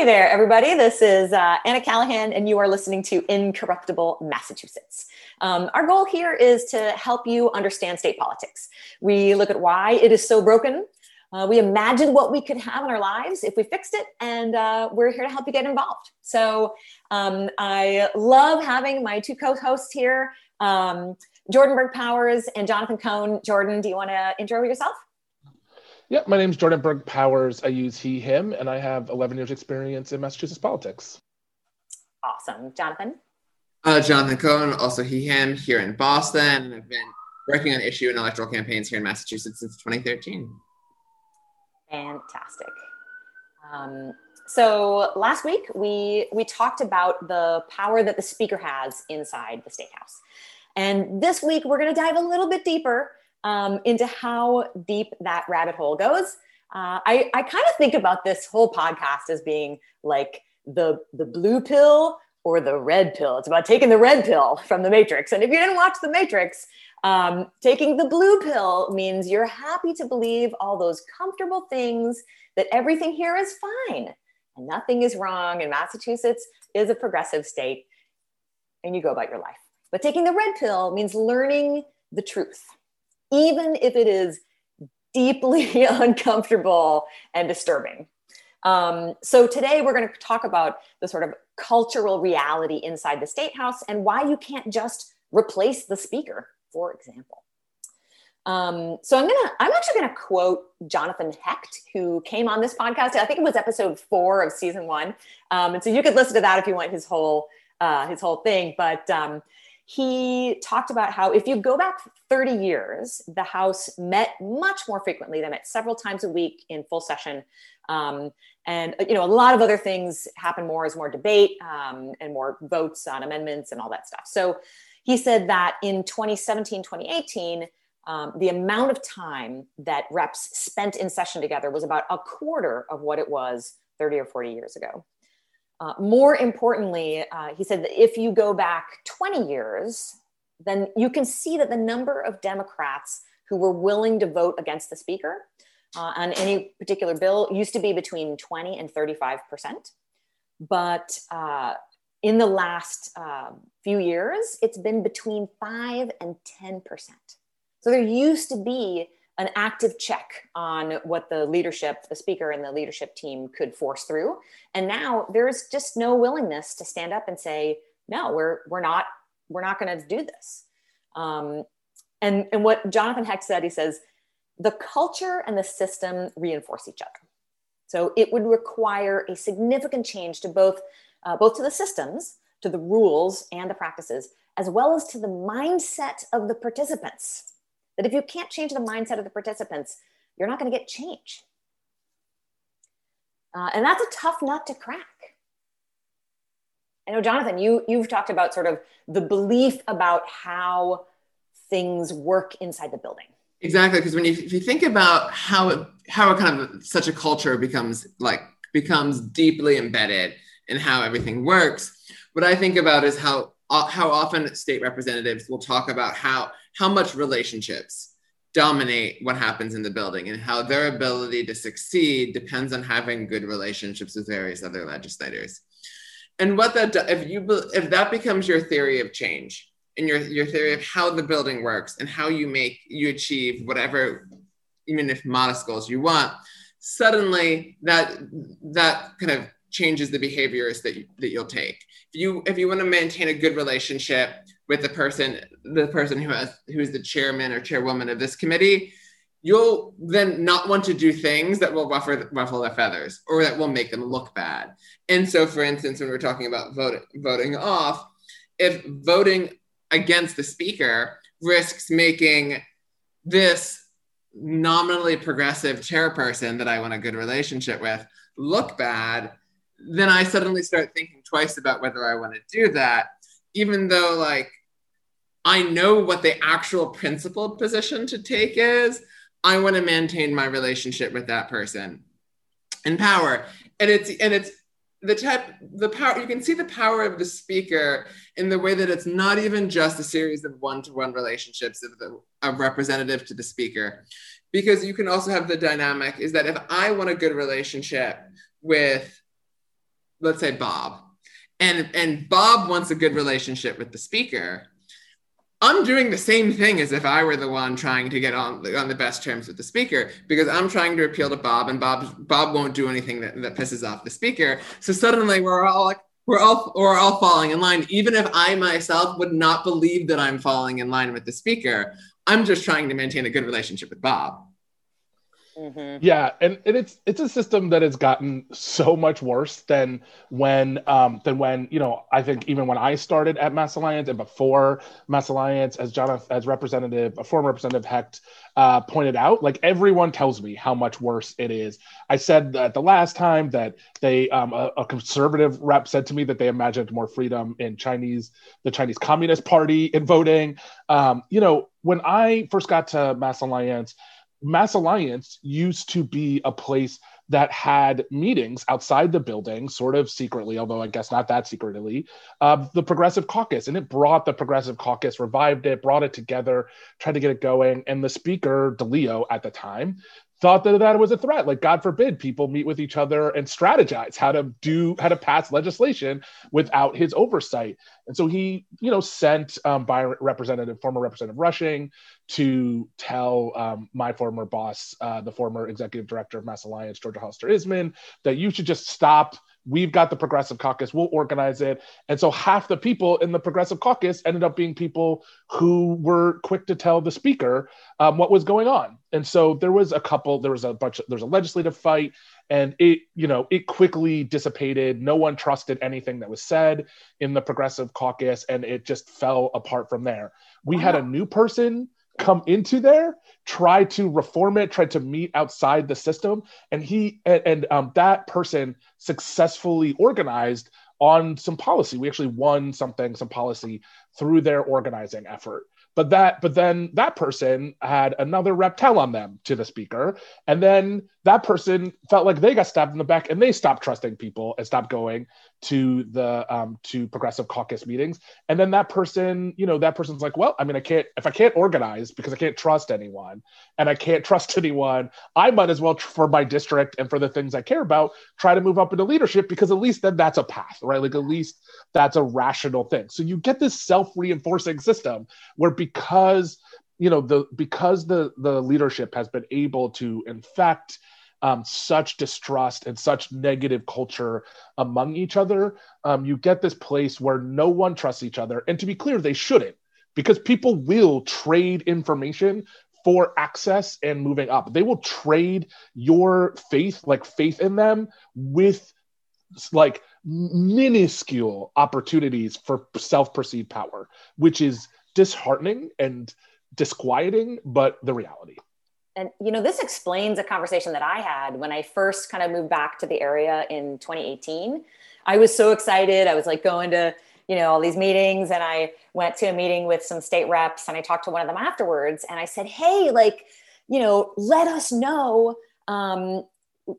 Hey there, everybody. This is uh, Anna Callahan, and you are listening to Incorruptible Massachusetts. Um, our goal here is to help you understand state politics. We look at why it is so broken. Uh, we imagine what we could have in our lives if we fixed it, and uh, we're here to help you get involved. So um, I love having my two co hosts here, um, Jordan Berg Powers and Jonathan Cohn. Jordan, do you want to intro yourself? Yeah, my name is Jordan Berg Powers. I use he, him, and I have 11 years experience in Massachusetts politics. Awesome. Jonathan? Uh, Jonathan Cohn, also he, him, here in Boston, and I've been working on issue and electoral campaigns here in Massachusetts since 2013. Fantastic. Um, so last week we we talked about the power that the speaker has inside the state house, and this week we're going to dive a little bit deeper um, into how deep that rabbit hole goes. Uh, I, I kind of think about this whole podcast as being like the, the blue pill or the red pill. It's about taking the red pill from the Matrix. And if you didn't watch the Matrix, um, taking the blue pill means you're happy to believe all those comfortable things that everything here is fine and nothing is wrong. And Massachusetts is a progressive state and you go about your life. But taking the red pill means learning the truth even if it is deeply uncomfortable and disturbing. Um, so today we're going to talk about the sort of cultural reality inside the state house and why you can't just replace the speaker, for example. Um, so I'm gonna I'm actually gonna quote Jonathan Hecht, who came on this podcast. I think it was episode four of season one. Um, and so you could listen to that if you want his whole uh, his whole thing. But um, he talked about how if you go back 30 years, the House met much more frequently. They met several times a week in full session. Um, and you know a lot of other things happen more as more debate um, and more votes on amendments and all that stuff so he said that in 2017 2018 um, the amount of time that reps spent in session together was about a quarter of what it was 30 or 40 years ago uh, more importantly, uh, he said that if you go back 20 years, then you can see that the number of Democrats who were willing to vote against the speaker uh, on any particular bill used to be between 20 and 35 percent. But uh, in the last uh, few years, it's been between 5 and 10 percent. So there used to be an active check on what the leadership, the speaker and the leadership team could force through. And now there's just no willingness to stand up and say, no, we're, we're not, we're not going to do this. Um, and, and what Jonathan Hecht said, he says, the culture and the system reinforce each other. So it would require a significant change to both, uh, both to the systems, to the rules and the practices, as well as to the mindset of the participants that if you can't change the mindset of the participants, you're not going to get change. Uh, and that's a tough nut to crack. I know, Jonathan, you, you've talked about sort of the belief about how things work inside the building. Exactly, because when you, if you think about how it, how a kind of such a culture becomes like becomes deeply embedded in how everything works, what I think about is how Uh, how often state representatives will talk about how how much relationships dominate what happens in the building and how their ability to succeed depends on having good relationships with various other legislators. And what that if you if that becomes your theory of change and your your theory of how the building works and how you make you achieve whatever even if modest goals you want suddenly that that kind of changes the behaviors that, you, that you'll take. If you if you want to maintain a good relationship with the person the person who has who's the chairman or chairwoman of this committee you'll then not want to do things that will ruffle, ruffle their feathers or that will make them look bad. And so for instance when we're talking about voting voting off if voting against the speaker risks making this nominally progressive chairperson that i want a good relationship with look bad then i suddenly start thinking twice about whether i want to do that even though like I know what the actual principled position to take is. I want to maintain my relationship with that person in power. And it's and it's the type the power you can see the power of the speaker in the way that it's not even just a series of one-to-one relationships of the of representative to the speaker because you can also have the dynamic is that if i want a good relationship with let's say Bob, and and Bob wants a good relationship with the speaker, I'm doing the same thing as if I were the one trying to get on on the best terms with the speaker because I'm trying to appeal to Bob and Bob Bob won't do anything that, that pisses off the speaker. So suddenly we're all like we're all we're all falling in line, even if I myself would not believe that I'm falling in line with the speaker. I'm just trying to maintain a good relationship with Bob. Mm-hmm. Yeah, and, and it's it's a system that has gotten so much worse than when um, than when you know I think even when I started at Mass Alliance and before Mass Alliance, as Jonathan as representative, a former representative Hecht uh, pointed out, like everyone tells me how much worse it is. I said that the last time that they um, a, a conservative rep said to me that they imagined more freedom in Chinese the Chinese Communist Party in voting. Um, you know, when I first got to Mass Alliance Mass Alliance used to be a place that had meetings outside the building, sort of secretly, although I guess not that secretly, the Progressive Caucus. And it brought the Progressive Caucus, revived it, brought it together, tried to get it going. And the speaker, DeLeo, at the time, thought that that was a threat. Like, God forbid people meet with each other and strategize how to do, how to pass legislation without his oversight. And so he, you know, sent um, by Representative, former Representative Rushing to tell um, my former boss, uh, the former executive director of Mass Alliance, Georgia Hollister Isman, that you should just stop We've got the Progressive Caucus, we'll organize it. And so half the people in the Progressive Caucus ended up being people who were quick to tell the speaker um, what was going on. And so there was a couple, there was a bunch, of, there was a legislative fight, and it, you know, it quickly dissipated. No one trusted anything that was said in the Progressive Caucus, and it just fell apart from there. We wow. had a new person come into there try to reform it try to meet outside the system and he and, and um, that person successfully organized on some policy we actually won something some policy through their organizing effort but that but then that person had another rep tell on them to the speaker. And then that person felt like they got stabbed in the back and they stopped trusting people and stopped going to the um, to progressive caucus meetings. And then that person you know that person's like well i mean i can't if i can't organize because i can't trust anyone and i can't trust anyone i might as well for my district and for the things i care about try to move up into leadership because at least then that's a path right? Like at least that's a rational thing. So you get this self-reinforcing system where because you know the because the the leadership has been able to infect um, such distrust and such negative culture among each other, um, you get this place where no one trusts each other. And to be clear, they shouldn't, because people will trade information for access and moving up. They will trade your faith, like faith in them, with like minuscule opportunities for self perceived power, which is disheartening and disquieting, but the reality. And you know this explains a conversation that i had when i first kind of moved back to the area in 2018 i was so excited. I was like going to you know all these meetings and i went to a meeting with some state reps and i talked to one of them afterwards and i said hey like you know let us know um,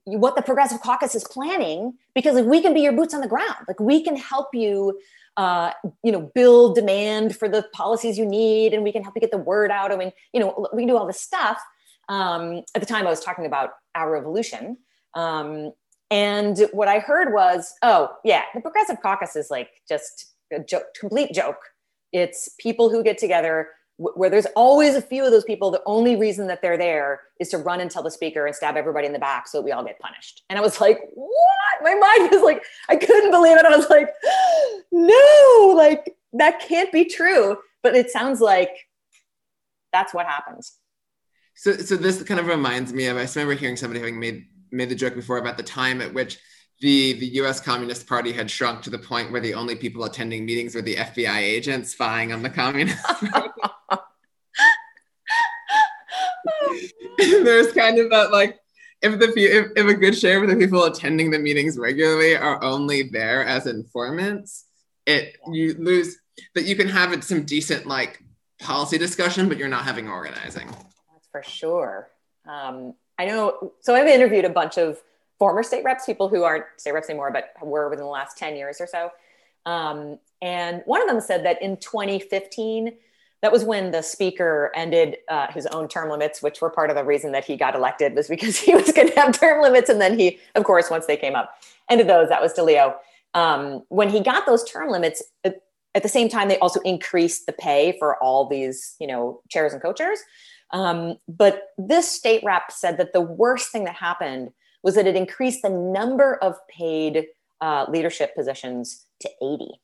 what the progressive caucus is planning because like we can be your boots on the ground like we can help you uh, you know build demand for the policies you need and we can help you get the word out i mean you know we do all this stuff um, at the time, I was talking about our revolution. Um, and what I heard was, oh, yeah, the Progressive Caucus is like just a joke, complete joke. It's people who get together where there's always a few of those people. The only reason that they're there is to run and tell the speaker and stab everybody in the back so that we all get punished. And I was like, what? My mind was like, I couldn't believe it. I was like, no, like that can't be true. But it sounds like that's what happens. So, so this kind of reminds me of I remember hearing somebody having made made the joke before about the time at which the the U.S. Communist Party had shrunk to the point where the only people attending meetings were the FBI agents spying on the communists. There's kind of that like if the if, if a good share of the people attending the meetings regularly are only there as informants, it you lose that you can have some decent like policy discussion, but you're not having organizing That's for sure. Um, I know. So I've interviewed a bunch of former state reps, people who aren't state reps anymore, but were within the last 10 years or so. Um, and one of them said that in 2015, that was when the speaker ended uh, his own term limits, which were part of the reason that he got elected was because he was going to have term limits. And then he, of course, once they came up, ended those. That was DeLeo. Um, when he got those term limits, at, at, the same time, they also increased the pay for all these, you know, chairs and co-chairs. Um, but this state rep said that the worst thing that happened was that it increased the number of paid uh, leadership positions to 80.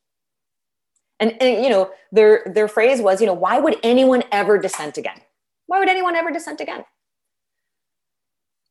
And, and, you know, their their phrase was, you know, why would anyone ever dissent again? Why would anyone ever dissent again?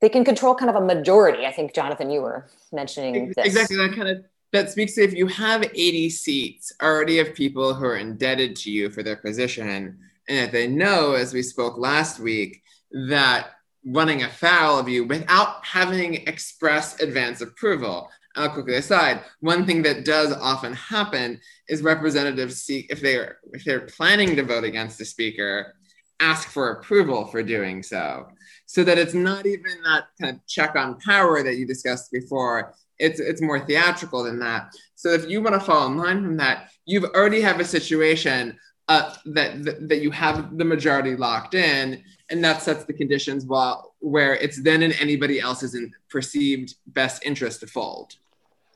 They can control kind of a majority. I think Jonathan, you were mentioning this. Exactly. That kind of that speaks to if you have 80 seats already of people who are indebted to you for their position, and if they know, as we spoke last week, that running afoul of you without having express advance approval. I'll quickly aside. One thing that does often happen is representatives seek if they are if they're planning to vote against the speaker, ask for approval for doing so, so that it's not even that kind of check on power that you discussed before. It's it's more theatrical than that. So if you want to fall in line from that, you've already have a situation uh, that, that that you have the majority locked in, and that sets the conditions while where it's then in anybody else's in perceived best interest to fold.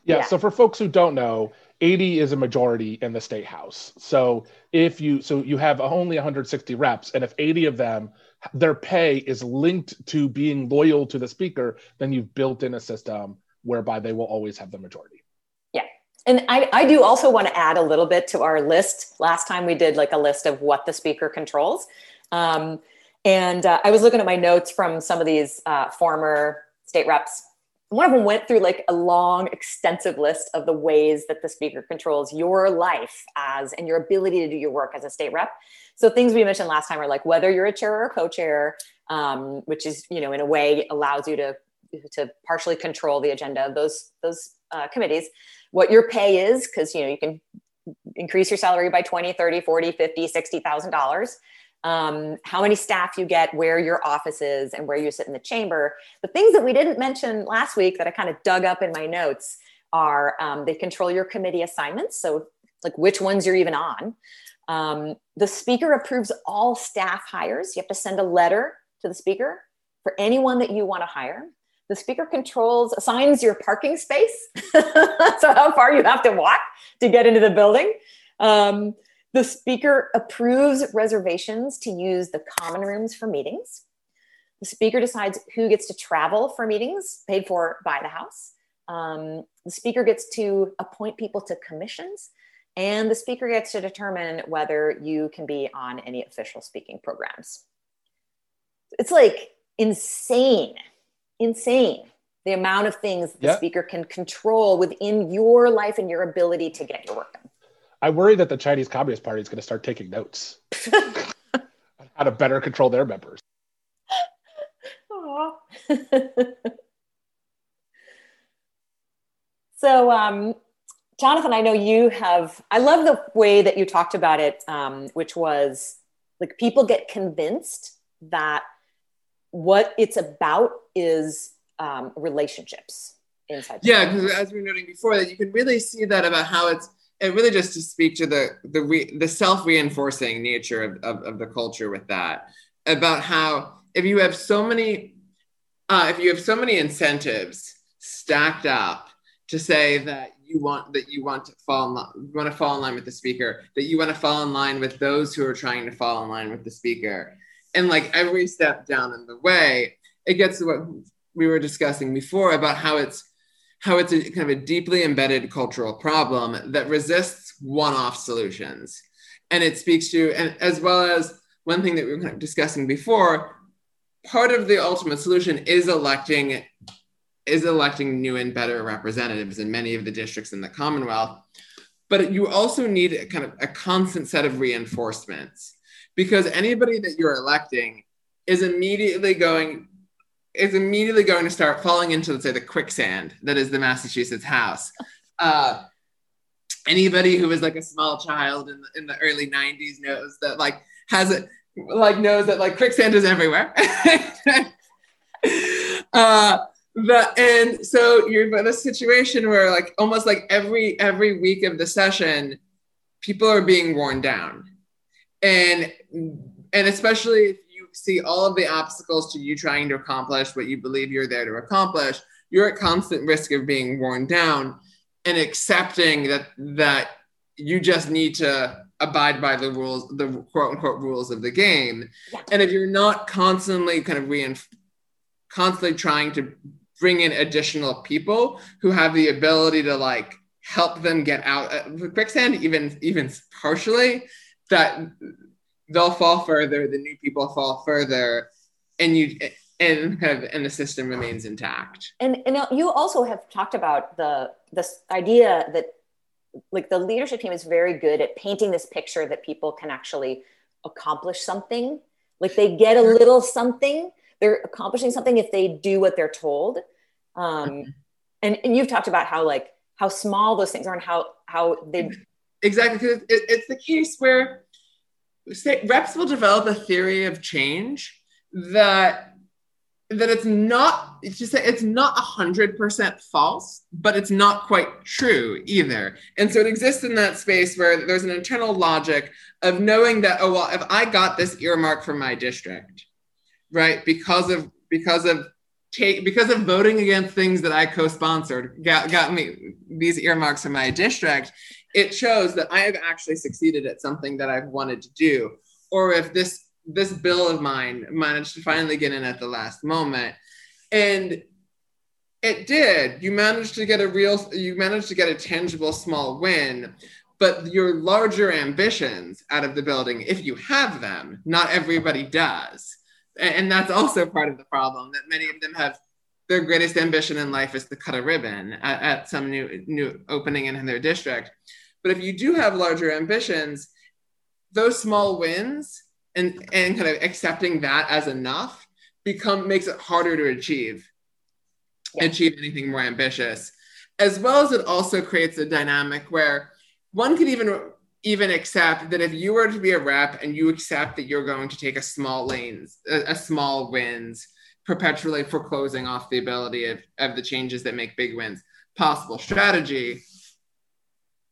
Yeah, yeah. So for folks who don't know, 80 is a majority in the state house. So if you so you have only 160 reps, and if 80 of them their pay is linked to being loyal to the speaker, then you've built in a system whereby they will always have the majority. Yeah. And I, I do also want to add a little bit to our list. Last time we did like a list of what the speaker controls. Um, and uh, I was looking at my notes from some of these uh, former state reps one of them went through like a long extensive list of the ways that the speaker controls your life as and your ability to do your work as a state rep. So things we mentioned last time are like whether you're a chair or co-chair um, which is you know in a way allows you to to partially control the agenda of those those uh, committees. What your pay is because you know you can increase your salary by 20 30 40 50 60 thousand dollars um, how many staff you get, where your office is, and where you sit in the chamber. The things that we didn't mention last week that I kind of dug up in my notes are um, they control your committee assignments. So, like which ones you're even on. Um, the speaker approves all staff hires. You have to send a letter to the speaker for anyone that you want to hire. The speaker controls, assigns your parking space. so, how far you have to walk to get into the building. Um, the speaker approves reservations to use the common rooms for meetings. The speaker decides who gets to travel for meetings paid for by the House. Um, the speaker gets to appoint people to commissions, and the speaker gets to determine whether you can be on any official speaking programs. It's like insane, insane the amount of things the yep. speaker can control within your life and your ability to get your work done. I worry that the Chinese Communist Party is going to start taking notes on how to better control their members. so, um, Jonathan, I know you have. I love the way that you talked about it, um, which was like people get convinced that what it's about is um, relationships inside. Yeah, because as we were noting before, that you can really see that about how it's it really just to speak to the the re, the self reinforcing nature of, of, of, the culture with that about how if you have so many uh, if you have so many incentives stacked up to say that you want that you want to fall in line, you want to fall in line with the speaker that you want to fall in line with those who are trying to fall in line with the speaker. And like every step down in the way it gets to what we were discussing before about how it's how it's a kind of a deeply embedded cultural problem that resists one-off solutions. And it speaks to, and as well as one thing that we were kind of discussing before, part of the ultimate solution is electing is electing new and better representatives in many of the districts in the Commonwealth. But you also need a kind of a constant set of reinforcements because anybody that you're electing is immediately going is immediately going to start falling into, let's say, the quicksand that is the Massachusetts House. Uh, anybody who was like a small child in the, in the early 90s knows that, like, has it, like, knows that, like, quicksand is everywhere. uh, the, and so you're in a situation where, like, almost like every every week of the session, people are being worn down, and and especially see all of the obstacles to you trying to accomplish what you believe you're there to accomplish, you're at constant risk of being worn down. and accepting that that you just need to abide by the rules, the quote unquote rules of the game. Yeah. And if you're not constantly kind of rein, constantly trying to bring in additional people who have the ability to like help them get out of quicksand, even even partially, that they'll fall further. The new people fall further, and you and kind of and the system remains intact. And and you also have talked about the this idea that like the leadership team is very good at painting this picture that people can actually accomplish something like they get a little something they're accomplishing something if they do what they're told um, mm-hmm. and, and you've talked about how like how small those things are and how how they exactly because it, it's the case where say, reps will develop a theory of change that that it's not it's just it's not 100% false but it's not quite true either. And so it exists in that space where there's an internal logic of knowing that oh well if i got this earmark from my district right because of because of take because of voting against things that i co-sponsored got, got me these earmarks in my district it shows that i have actually succeeded at something that i've wanted to do or if this this bill of mine managed to finally get in at the last moment. And it did. You managed to get a real, you managed to get a tangible small win, but your larger ambitions out of the building, if you have them, not everybody does. And that's also part of the problem that many of them have their greatest ambition in life is to cut a ribbon at, at some new new opening in their district. But if you do have larger ambitions, those small wins and and kind of accepting that as enough become makes it harder to achieve yeah. achieve anything more ambitious as well as it also creates a dynamic where one could even even accept that if you were to be a rep and you accept that you're going to take a small lanes a, a small wins perpetually foreclosing off the ability of, of the changes that make big wins possible strategy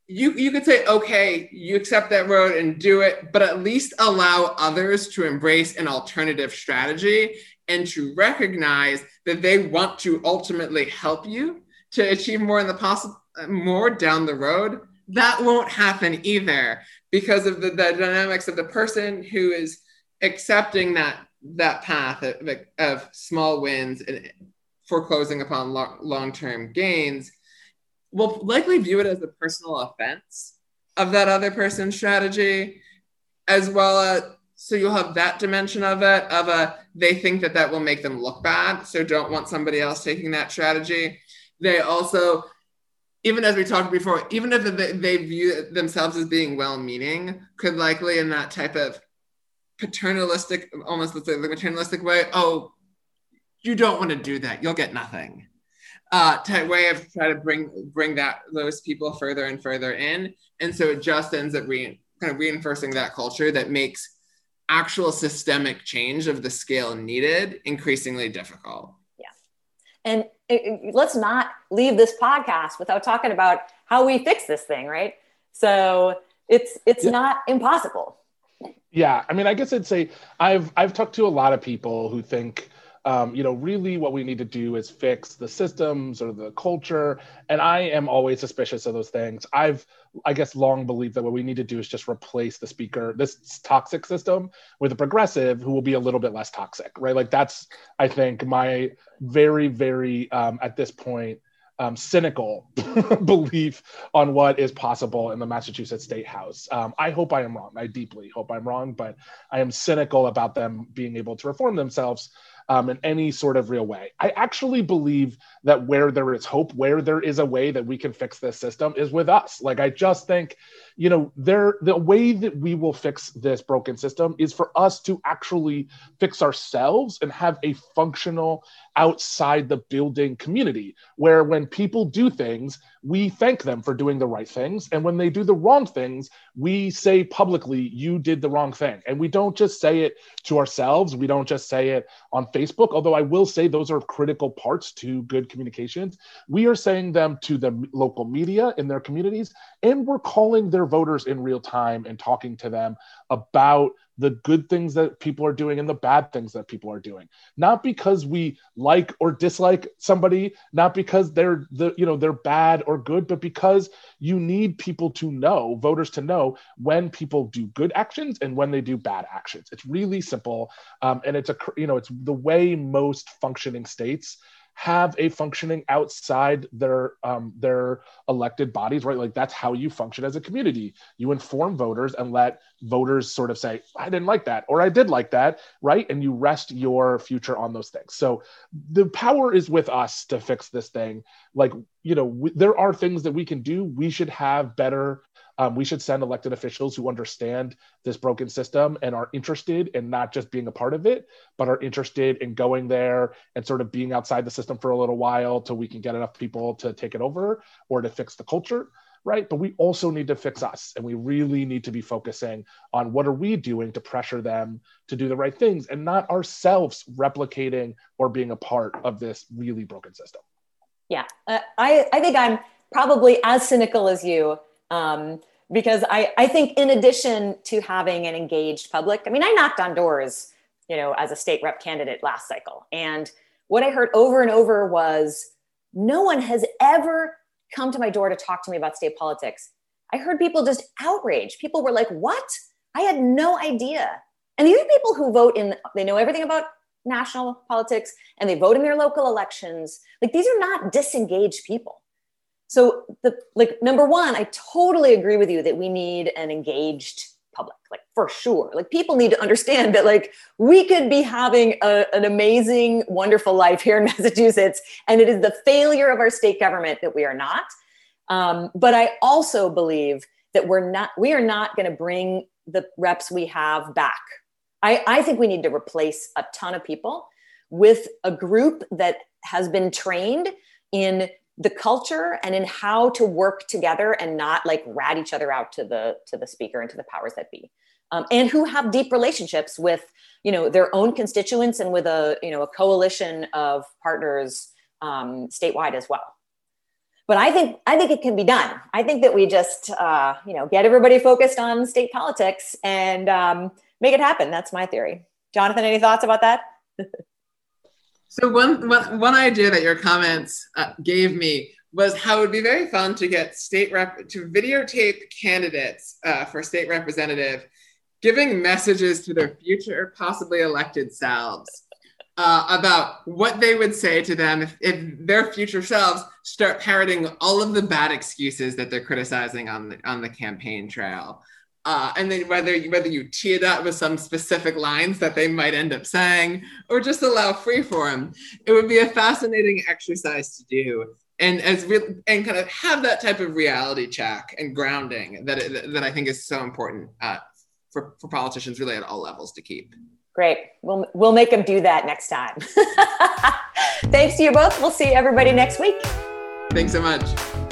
you you could say okay you accept that road and do it but at least allow others to embrace an alternative strategy and to recognize that they want to ultimately help you to achieve more in the possible uh, more down the road that won't happen either because of the, the dynamics of the person who is accepting that that path of, of small wins and foreclosing upon lo- long-term gains will likely view it as a personal offense of that other person's strategy, as well as so you'll have that dimension of it of a they think that that will make them look bad, so don't want somebody else taking that strategy. They also even as we talked before, even if they, they view themselves as being well-meaning, could likely in that type of paternalistic, almost let's say the maternalistic way, oh, you don't want to do that, you'll get nothing. Uh, type way of try to bring bring that those people further and further in, and so it just ends up re- kind of reinforcing that culture that makes actual systemic change of the scale needed increasingly difficult. Yeah, and it, let's not leave this podcast without talking about how we fix this thing, right? So it's it's yeah. not impossible. Yeah, I mean, I guess I'd say I've I've talked to a lot of people who think um, you know, really what we need to do is fix the systems or the culture. And I am always suspicious of those things. I've, I guess, long believed that what we need to do is just replace the speaker, this toxic system, with a progressive who will be a little bit less toxic, right? Like that's, I think, my very, very, um, at this point, um, cynical belief on what is possible in the Massachusetts State House. Um, I hope I am wrong. I deeply hope I'm wrong, but I am cynical about them being able to reform themselves um, in any sort of real way. I actually believe that where there is hope, where there is a way that we can fix this system, is with us. Like I just think, you know, there the way that we will fix this broken system is for us to actually fix ourselves and have a functional outside the building community where when people do things, we thank them for doing the right things. And when they do the wrong things, we say publicly, you did the wrong thing. And we don't just say it to ourselves, we don't just say it on Facebook, although I will say those are critical parts to good communications. We are saying them to the local media in their communities, and we're calling their voters in real time and talking to them about the good things that people are doing and the bad things that people are doing. Not because we like or dislike somebody not because they're the you know they're bad or good but because you need people to know voters to know when people do good actions and when they do bad actions. It's really simple um, and it's a you know it's the way most functioning states have a functioning outside their um, their elected bodies, right? Like that's how you function as a community. You inform voters and let voters sort of say, "I didn't like that," or "I did like that," right? And you rest your future on those things. So the power is with us to fix this thing. Like you know, there are things that we can do. We should have better um, we should send elected officials who understand this broken system and are interested in not just being a part of it, but are interested in going there and sort of being outside the system for a little while till we can get enough people to take it over or to fix the culture right? But we also need to fix us and we really need to be focusing on what are we doing to pressure them to do the right things and not ourselves replicating or being a part of this really broken system. Yeah uh, i i think i'm probably as cynical as you um, because I, I think in addition to having an engaged public, I mean, I knocked on doors, you know, as a state rep candidate last cycle. And what I heard over and over was no one has ever come to my door to talk to me about state politics. I heard people just outraged. People were like, what? I had no idea. And these are people who vote in, they know everything about national politics and they vote in their local elections. Like these are not disengaged people. So the like number one, I totally agree with you that we need an engaged public, like for sure. Like people need to understand that like we could be having a, an amazing, wonderful life here in Massachusetts, and it is the failure of our state government that we are not. Um, but I also believe that we're not we are not going to bring the reps we have back. I, I think we need to replace a ton of people with a group that has been trained in the culture and in how to work together and not like rat each other out to the to the speaker and to the powers that be. Um, and who have deep relationships with you know their own constituents and with a you know a coalition of partners um, statewide as well. But i think i think it can be done. I think that we just uh, you know get everybody focused on state politics and um, make it happen. That's my theory. Jonathan any thoughts about that So one, one, one idea that your comments uh, gave me was how it would be very fun to get state rep to videotape candidates uh, for state representative giving messages to their future possibly elected selves uh, about what they would say to them if, if, their future selves start parroting all of the bad excuses that they're criticizing on the, on the campaign trail uh, and then whether you, whether you tee it up with some specific lines that they might end up saying, or just allow free form, it would be a fascinating exercise to do, and as re- and kind of have that type of reality check and grounding that it, that I think is so important uh, for for politicians really at all levels to keep. Great, we'll we'll make them do that next time. Thanks to you both. We'll see everybody next week. Thanks so much.